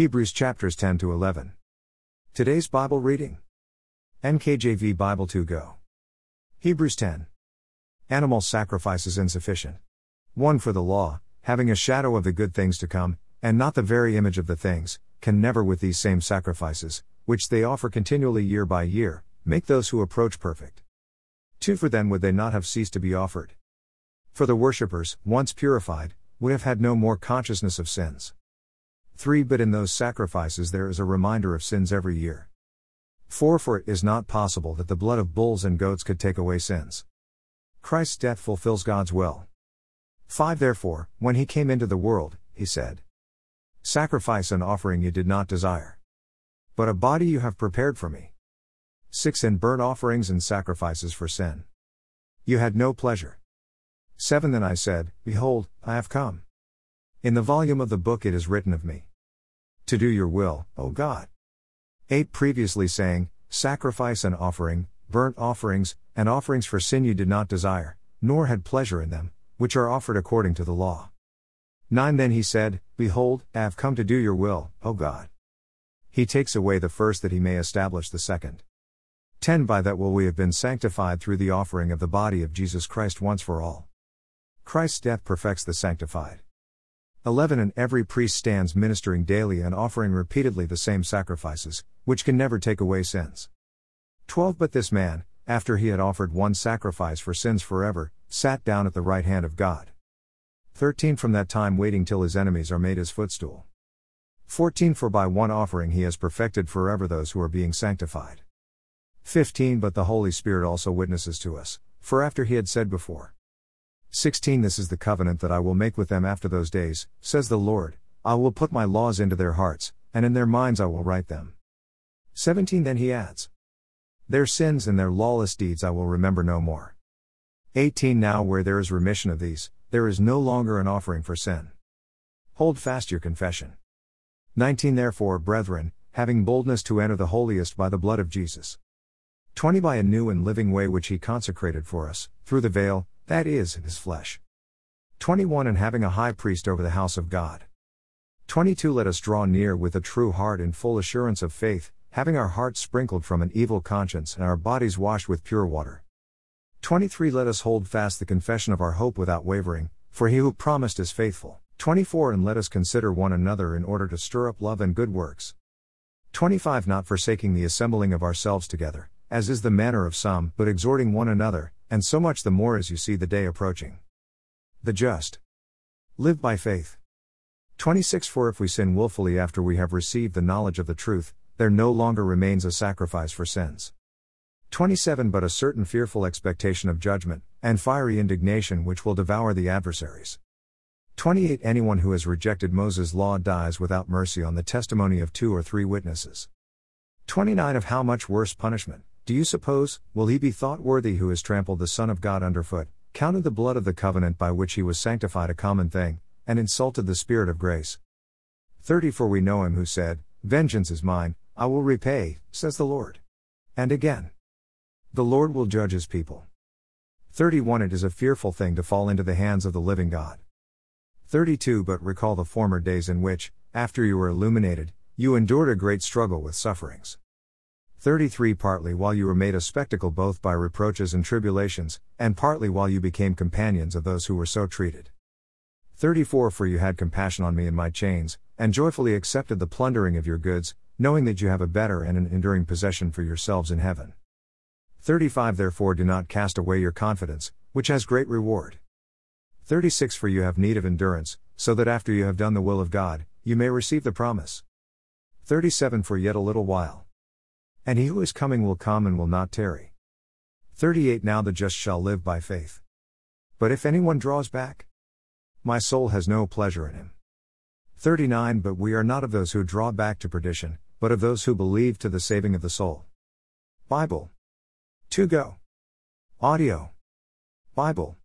Hebrews chapters 10 to 11. Today's Bible reading NKJV Bible 2 Go. Hebrews 10. Animal sacrifice is insufficient. 1 For the law, having a shadow of the good things to come, and not the very image of the things, can never with these same sacrifices, which they offer continually year by year, make those who approach perfect. 2 For then would they not have ceased to be offered. For the worshippers, once purified, would have had no more consciousness of sins. 3 But in those sacrifices there is a reminder of sins every year. 4 For it is not possible that the blood of bulls and goats could take away sins. Christ's death fulfills God's will. 5 Therefore, when he came into the world, he said, Sacrifice and offering you did not desire. But a body you have prepared for me. 6 In burnt offerings and sacrifices for sin. You had no pleasure. 7 Then I said, Behold, I have come. In the volume of the book it is written of me. To do your will, O God. 8 Previously saying, Sacrifice and offering, burnt offerings, and offerings for sin you did not desire, nor had pleasure in them, which are offered according to the law. 9 Then he said, Behold, I have come to do your will, O God. He takes away the first that he may establish the second. 10 By that will we have been sanctified through the offering of the body of Jesus Christ once for all. Christ's death perfects the sanctified. 11 And every priest stands ministering daily and offering repeatedly the same sacrifices, which can never take away sins. 12 But this man, after he had offered one sacrifice for sins forever, sat down at the right hand of God. 13 From that time waiting till his enemies are made his footstool. 14 For by one offering he has perfected forever those who are being sanctified. 15 But the Holy Spirit also witnesses to us, for after he had said before, 16 This is the covenant that I will make with them after those days, says the Lord. I will put my laws into their hearts, and in their minds I will write them. 17 Then he adds, Their sins and their lawless deeds I will remember no more. 18 Now where there is remission of these, there is no longer an offering for sin. Hold fast your confession. 19 Therefore, brethren, having boldness to enter the holiest by the blood of Jesus. 20 By a new and living way which he consecrated for us, through the veil, that is, his flesh. 21 And having a high priest over the house of God. 22 Let us draw near with a true heart in full assurance of faith, having our hearts sprinkled from an evil conscience and our bodies washed with pure water. 23 Let us hold fast the confession of our hope without wavering, for he who promised is faithful. 24 And let us consider one another in order to stir up love and good works. 25 Not forsaking the assembling of ourselves together, as is the manner of some, but exhorting one another, and so much the more as you see the day approaching. The just live by faith. 26 For if we sin wilfully after we have received the knowledge of the truth, there no longer remains a sacrifice for sins. 27 But a certain fearful expectation of judgment, and fiery indignation which will devour the adversaries. 28 Anyone who has rejected Moses' law dies without mercy on the testimony of two or three witnesses. 29 Of how much worse punishment, do you suppose, will he be thought worthy who has trampled the Son of God underfoot, counted the blood of the covenant by which he was sanctified a common thing, and insulted the Spirit of grace? 30 For we know him who said, Vengeance is mine, I will repay, says the Lord. And again, The Lord will judge his people. 31 It is a fearful thing to fall into the hands of the living God. 32 But recall the former days in which, after you were illuminated, you endured a great struggle with sufferings. 33 Partly while you were made a spectacle both by reproaches and tribulations, and partly while you became companions of those who were so treated. 34 For you had compassion on me in my chains, and joyfully accepted the plundering of your goods, knowing that you have a better and an enduring possession for yourselves in heaven. 35 Therefore do not cast away your confidence, which has great reward. 36 For you have need of endurance, so that after you have done the will of God, you may receive the promise. 37 For yet a little while. And he who is coming will come and will not tarry. 38 Now the just shall live by faith. But if anyone draws back, my soul has no pleasure in him. 39 But we are not of those who draw back to perdition, but of those who believe to the saving of the soul. Bible. To go. Audio. Bible.